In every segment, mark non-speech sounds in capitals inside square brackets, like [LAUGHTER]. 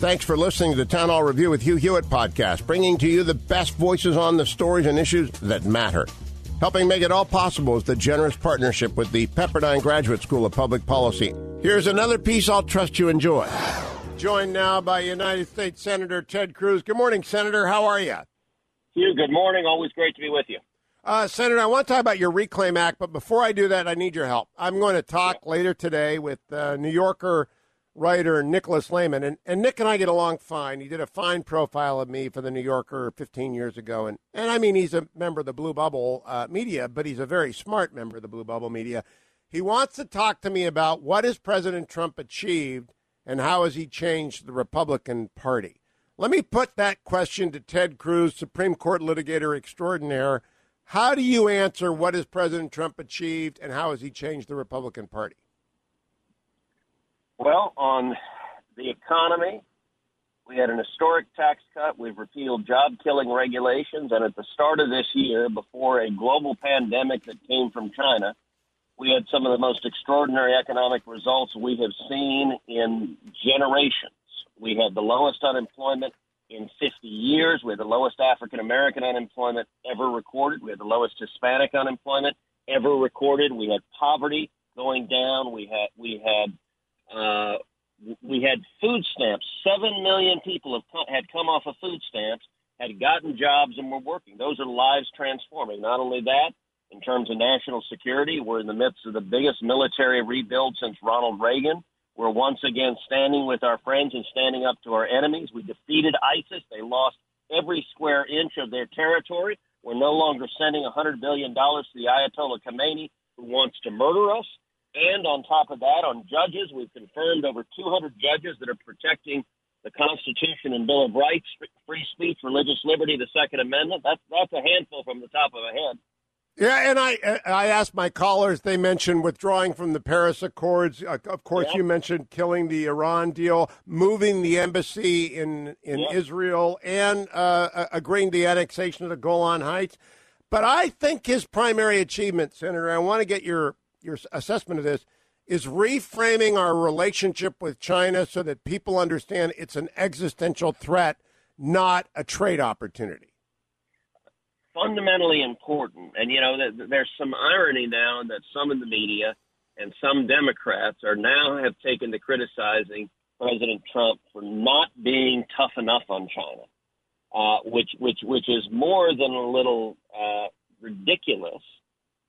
Thanks for listening to the Town Hall Review with Hugh Hewitt podcast, bringing to you the best voices on the stories and issues that matter. Helping make it all possible is the generous partnership with the Pepperdine Graduate School of Public Policy. Here's another piece I'll trust you enjoy. Joined now by United States Senator Ted Cruz. Good morning, Senator. How are you? Hugh, good morning. Always great to be with you. Uh, Senator, I want to talk about your Reclaim Act, but before I do that, I need your help. I'm going to talk later today with uh, New Yorker writer Nicholas Lemann. and, and Nick and I get along fine. He did a fine profile of me for the New Yorker 15 years ago, and, and I mean he's a member of the Blue Bubble uh, media, but he's a very smart member of the Blue Bubble media. He wants to talk to me about what has President Trump achieved and how has he changed the Republican Party. Let me put that question to Ted Cruz, Supreme Court litigator extraordinaire. How do you answer what has President Trump achieved and how has he changed the Republican Party? Well, on the economy, we had an historic tax cut. We've repealed job killing regulations. And at the start of this year, before a global pandemic that came from China, we had some of the most extraordinary economic results we have seen in generations. We had the lowest unemployment in 50 years. We had the lowest African American unemployment ever recorded. We had the lowest Hispanic unemployment ever recorded. We had poverty going down. We had we had uh, we had food stamps. Seven million people have come, had come off of food stamps, had gotten jobs, and were working. Those are lives transforming. Not only that, in terms of national security, we're in the midst of the biggest military rebuild since Ronald Reagan. We're once again standing with our friends and standing up to our enemies. We defeated ISIS. They lost every square inch of their territory. We're no longer sending $100 billion to the Ayatollah Khamenei, who wants to murder us. And on top of that, on judges, we've confirmed over 200 judges that are protecting the Constitution and Bill of Rights, free speech, religious liberty, the Second Amendment. That's that's a handful from the top of a head. Yeah, and I I asked my callers. They mentioned withdrawing from the Paris Accords. Uh, of course, you mentioned killing the Iran deal, moving the embassy in in Israel, and uh, agreeing the annexation of the Golan Heights. But I think his primary achievement, Senator, I want to get your your assessment of this is reframing our relationship with China so that people understand it's an existential threat, not a trade opportunity. Fundamentally important. And, you know, there's some irony now that some in the media and some Democrats are now have taken to criticizing President Trump for not being tough enough on China, uh, which, which, which is more than a little uh, ridiculous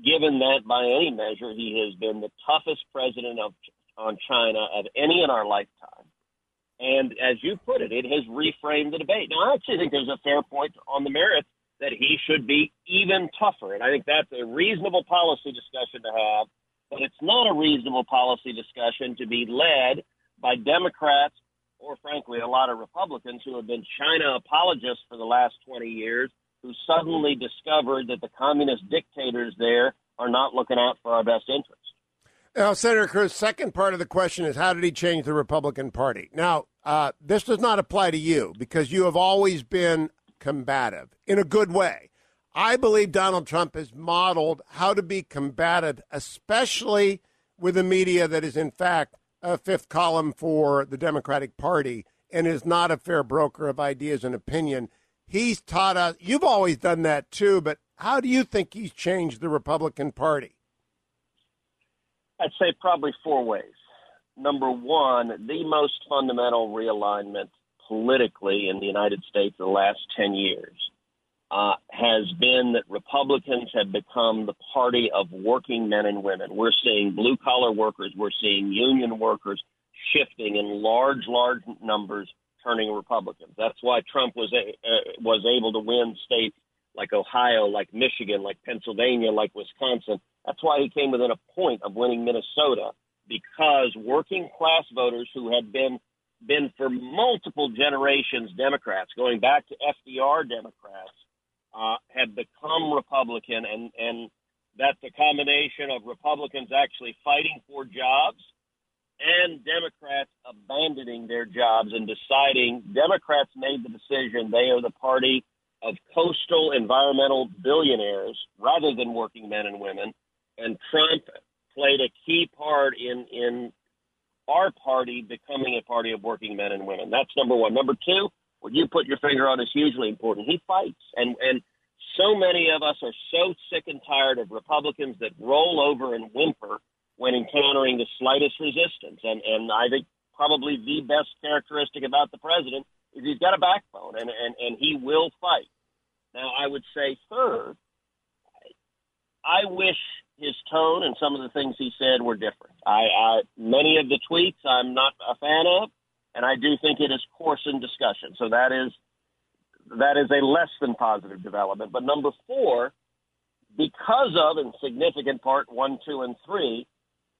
given that by any measure he has been the toughest president of on China of any in our lifetime. And as you put it, it has reframed the debate. Now, I actually think there's a fair point on the merits that he should be even tougher. And I think that's a reasonable policy discussion to have, but it's not a reasonable policy discussion to be led by Democrats or, frankly, a lot of Republicans who have been China apologists for the last 20 years who suddenly discovered that the communist dictators there are not looking out for our best interest. Now, Senator Cruz, second part of the question is how did he change the Republican Party? Now, uh, this does not apply to you because you have always been combative in a good way. I believe Donald Trump has modeled how to be combative, especially with a media that is, in fact, a fifth column for the Democratic Party and is not a fair broker of ideas and opinion he's taught us. You've always done that too, but how do you think he's changed the Republican Party? I'd say probably four ways. Number one, the most fundamental realignment politically in the United States in the last 10 years uh, has been that Republicans have become the party of working men and women. We're seeing blue collar workers, we're seeing union workers shifting in large, large numbers turning Republicans. That's why Trump was a, uh, was able to win states like Ohio, like Michigan, like Pennsylvania, like Wisconsin. That's why he came within a point of winning Minnesota because working class voters who had been been for multiple generations Democrats, going back to FDR Democrats, uh, have become Republican, and and that the combination of Republicans actually fighting for jobs and Democrats abandoning their jobs and deciding Democrats made the decision they are the party of coastal environmental billionaires rather than working men and women, and Trump played a key part in in our party becoming a party of working men and women. That's number one. Number two, what you put your finger on is hugely important. He fights, and and so many of us are so sick and tired of Republicans that roll over and whimper when encountering the slightest resistance. And and I think probably the best characteristic about the president is he's got a backbone, and and and he will fight. Now, I would say third, I wish his tone and some of the things he said were different. I, I many of the tweets I'm not a fan of, and I do think it is coarse in discussion. So that is that is a less than positive development. But number four, because of in significant part one, two, and three,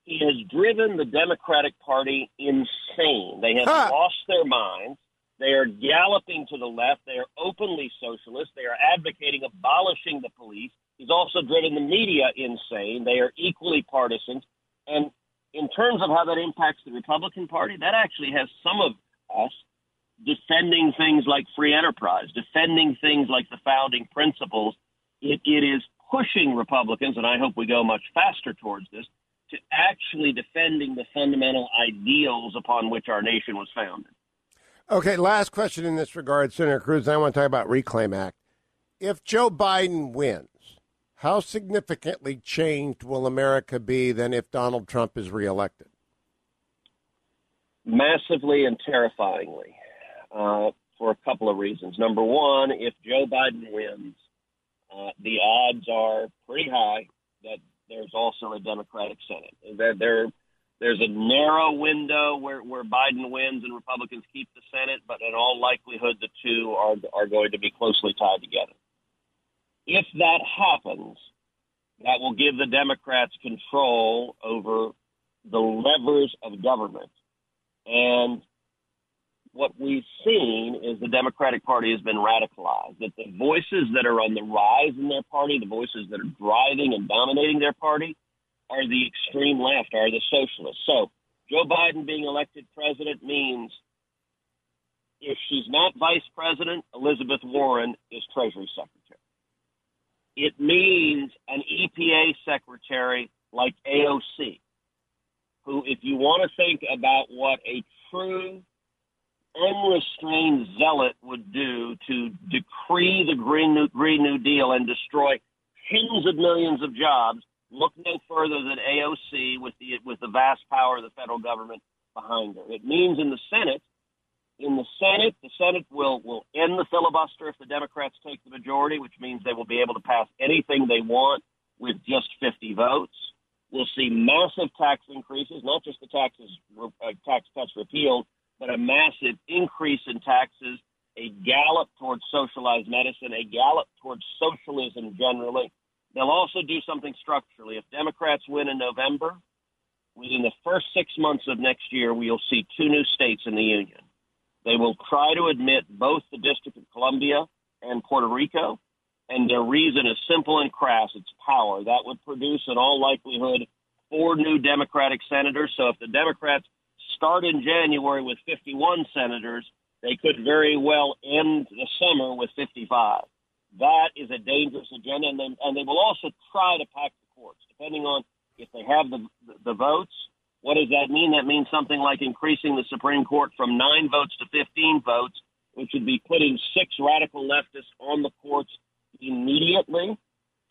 has driven the Democratic Party insane. They have huh. lost their minds. They are galloping to the left. They are openly socialist. They are advocating abolishing the police. He's also driven the media insane. They are equally partisan. And in terms of how that impacts the Republican Party, that actually has some of us defending things like free enterprise, defending things like the founding principles. It, it is pushing Republicans, and I hope we go much faster towards this, to actually defending the fundamental ideals upon which our nation was founded. Okay, last question in this regard, Senator Cruz. I want to talk about Reclaim Act. If Joe Biden wins, how significantly changed will America be than if Donald Trump is reelected? Massively and terrifyingly, uh, for a couple of reasons. Number one, if Joe Biden wins, uh, the odds are pretty high that there's also a Democratic Senate. That there there's a narrow window where, where Biden wins and Republicans keep the Senate, but in all likelihood, the two are, are going to be closely tied together. If that happens, that will give the Democrats control over the levers of government. And what we've seen is the Democratic Party has been radicalized, that the voices that are on the rise in their party, the voices that are driving and dominating their party, are the extreme left, are the socialists. So Joe Biden being elected president means if she's not vice president, Elizabeth Warren is Treasury Secretary. It means an EPA secretary like AOC, who, if you want to think about what a true unrestrained zealot would do to decree the Green New, Green New Deal and destroy tens of millions of jobs, look no further than AOC with the with the vast power of the federal government behind her. It means in the Senate, in the Senate, the Senate will will end the filibuster if the Democrats take the majority, which means they will be able to pass anything they want with just 50 votes. We'll see massive tax increases, not just the taxes uh, tax cuts repealed, but a massive increase in taxes, a gallop towards socialized medicine, a gallop towards socialism generally They'll also do something structurally. If Democrats win in November, within the first six months of next year, we'll see two new states in the Union. They will try to admit both the District of Columbia and Puerto Rico, and their reason is simple and crass it's power. That would produce, in all likelihood, four new Democratic senators. So if the Democrats start in January with 51 senators, they could very well end the summer with 55. That is a dangerous agenda, and they, and they will also try to pack the courts, depending on if they have the, the, votes. What does that mean? That means something like increasing the Supreme Court from nine votes to 15 votes, which would be putting six radical leftists on the courts immediately.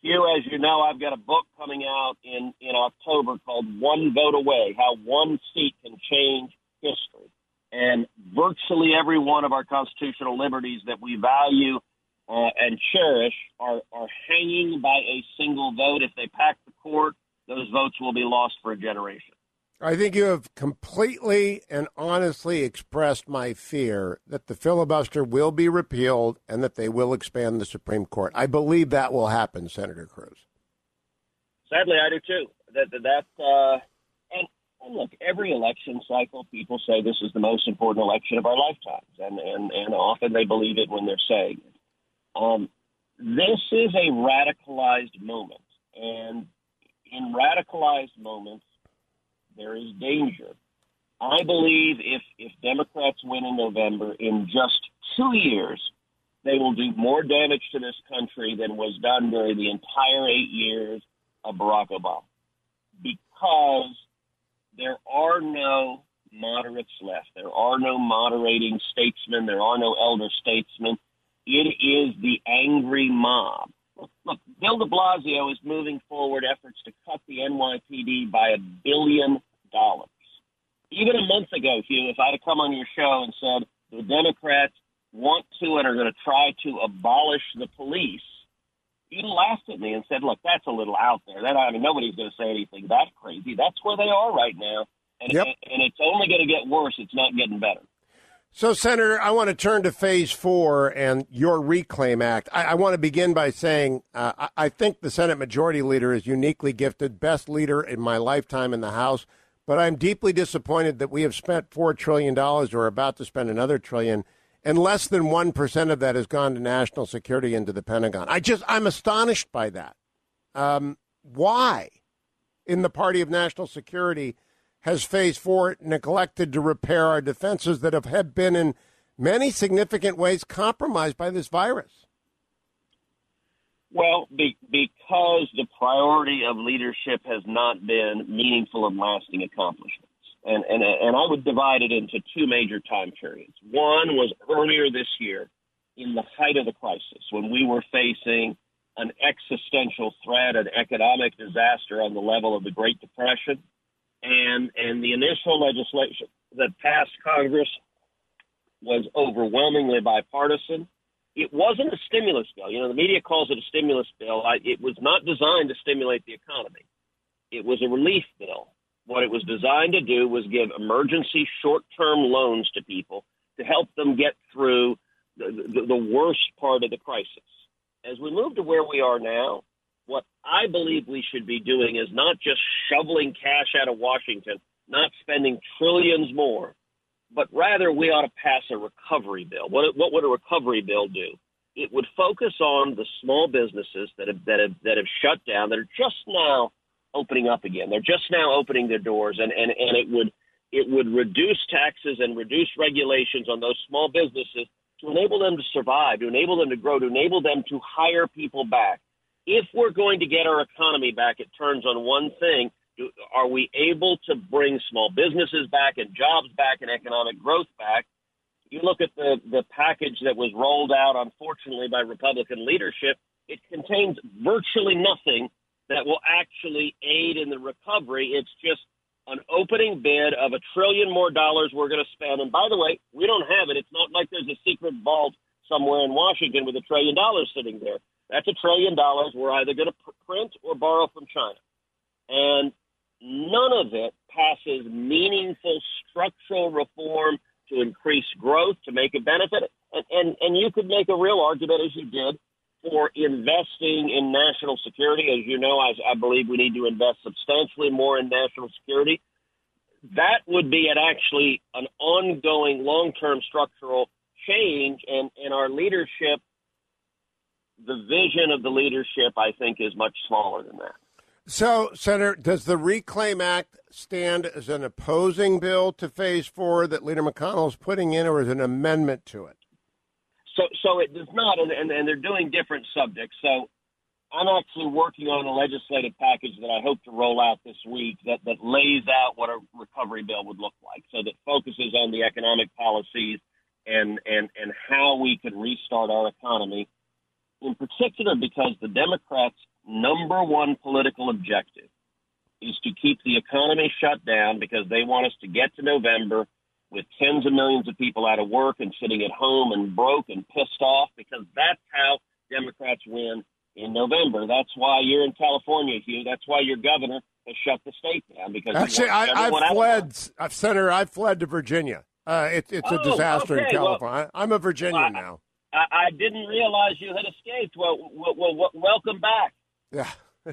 Here, as you know, I've got a book coming out in, in October called One Vote Away How One Seat Can Change History. And virtually every one of our constitutional liberties that we value uh, and cherish are, are hanging by a single vote. If they pack the court, those votes will be lost for a generation. I think you have completely and honestly expressed my fear that the filibuster will be repealed and that they will expand the Supreme Court. I believe that will happen, Senator Cruz. Sadly, I do too. That that uh, and And look, every election cycle, people say this is the most important election of our lifetimes, and and and often they believe it when they're saying it. Um, this is a radicalized moment, and in radicalized moments, there is danger. I believe if if Democrats win in November, in just two years, they will do more damage to this country than was done during the entire eight years of Barack Obama, because there are no moderates left. There are no moderating statesmen. There are no elder statesmen. It is the angry mob. Look, Bill de Blasio is moving forward efforts to cut the NYPD by a billion dollars. Even a month ago, Hugh, if I'd have come on your show and said the Democrats want to and are going to try to abolish the police, you'd laughed at me and said, "Look, that's a little out there. That I mean, nobody's going to say anything that crazy. That's where they are right now, and Yep. and it's only going to get worse. It's not getting better." So, Senator, I want to turn to Phase Four and your Reclaim Act. I, I want to begin by saying uh, I, I think the Senate Majority Leader is uniquely gifted, best leader in my lifetime in the House. But I'm deeply disappointed that we have spent four trillion dollars, or about to spend another trillion, and less than one percent of that has gone to national security into the Pentagon. I just I'm astonished by that. Um, why, in the party of national security, has Phase Four neglected to repair our defenses that have, have been in many significant ways compromised by this virus? Well, be, because the priority of leadership has not been meaningful and lasting accomplishments. And, and, and I would divide it into two major time periods. One was earlier this year, in the height of the crisis, when we were facing an existential threat, an economic disaster on the level of the Great Depression, and, and the initial legislation that passed Congress was overwhelmingly bipartisan it wasn't a stimulus bill. You know, the media calls it a stimulus bill. I, it was not designed to stimulate the economy. It was a relief bill. What it was designed to do was give emergency short-term loans to people to help them get through the, the, the worst part of the crisis. As we move to where we are now, what I believe we should be doing is not just shoveling cash out of Washington, not spending trillions more, but rather we ought to pass a recovery bill. What, what would a recovery bill do? It would focus on the small businesses that have, that have that have shut down, that are just now opening up again. They're just now opening their doors, and, and, and it would it would reduce taxes and reduce regulations on those small businesses to enable them to survive, to enable them to grow, to enable them to hire people back. If we're going to get our economy back, it turns on one thing do, are we able to bring small businesses back and jobs back and economic growth back? You look at the, the package that was rolled out, unfortunately, by Republican leadership, it contains virtually nothing that will actually aid in the recovery. It's just an opening bid of a trillion more dollars we're going to spend. And by the way, we don't have it. It's not like there's a secret vault somewhere in Washington with a trillion dollars sitting there. That's a trillion dollars we're either going to print or borrow from China. And none of it passes meaningful structural reform to increase growth, to make a benefit. And, and, and you could make a real argument, as you did, for investing in national security. As you know, I, I believe we need to invest substantially more in national security. That would be an actually an ongoing long term structural change, and, and our leadership, the vision of the leadership, I think, is much smaller than that. So, Senator, does the Reclaim Act stand as an opposing bill to Phase Four that Leader McConnell is putting in, or as an amendment to it? So, so it does not, and, and, and they're doing different subjects. So, I'm actually working on a legislative package that I hope to roll out this week that, that lays out what a recovery bill would look like. So that focuses on the economic policies and, and, and how we can restart our economy. In particular, because the Democrats' number one political objective is to keep the economy shut down because they want us to get to November with tens of millions of people out of work and sitting at home and broke and pissed off because that's how Democrats win in November. That's why you're in California, Hugh. That's why your governor has shut the state down because Actually, I, I've fled, I've, Senator. I've fled to Virginia. Uh, it, it's a Oh, disaster in okay, well- California. I, I'm a Virginian Well, now. I, I didn't realize you had escaped. Well, well, well, welcome back. Yeah. [LAUGHS]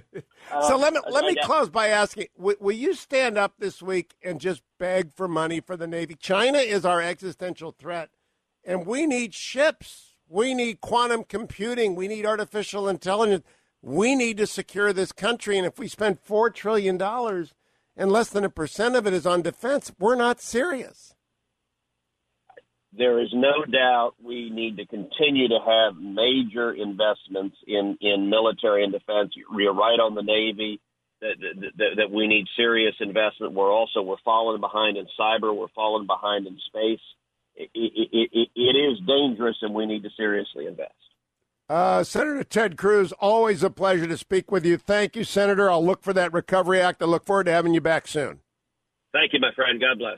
Uh, so let me let me close by asking: will, will, you stand up this week and just beg for money for the Navy? China is our existential threat, and we need ships. We need quantum computing. We need artificial intelligence. We need to secure this country. And if we spend four trillion dollars and less than a percent of it is on defense, we're not serious there is no doubt we need to continue to have major investments in, in military and defense. You're right on the Navy that, that, that we need serious investment. We're also we're falling behind in cyber. We're falling behind in space. It, it, it, it is dangerous, and we need to seriously invest. Uh, Senator Ted Cruz, always a pleasure to speak with you. Thank you, Senator. I'll look for that Recovery Act. I look forward to having you back soon. Thank you, my friend. God bless.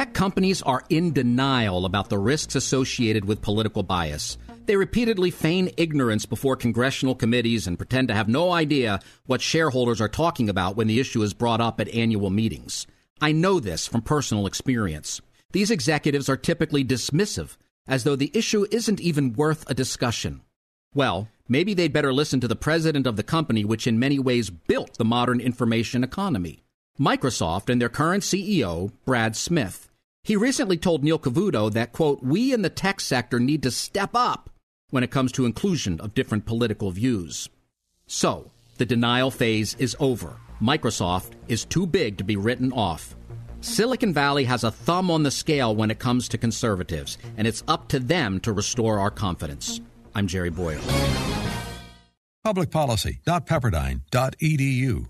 Tech companies are in denial about the risks associated with political bias. They repeatedly feign ignorance before congressional committees and pretend to have no idea what shareholders are talking about when the issue is brought up at annual meetings. I know this from personal experience. These executives are typically dismissive, as though the issue isn't even worth a discussion. Well, maybe they'd better listen to the president of the company which in many ways built the modern information economy. Microsoft and their current CEO, Brad Smith. He recently told Neil Cavuto that, quote, we in the tech sector need to step up when it comes to inclusion of different political views. So, the denial phase is over. Microsoft is too big to be written off. Silicon Valley has a thumb on the scale when it comes to conservatives, and it's up to them to restore our confidence. I'm Jerry Bowyer. Publicpolicy.pepperdine.edu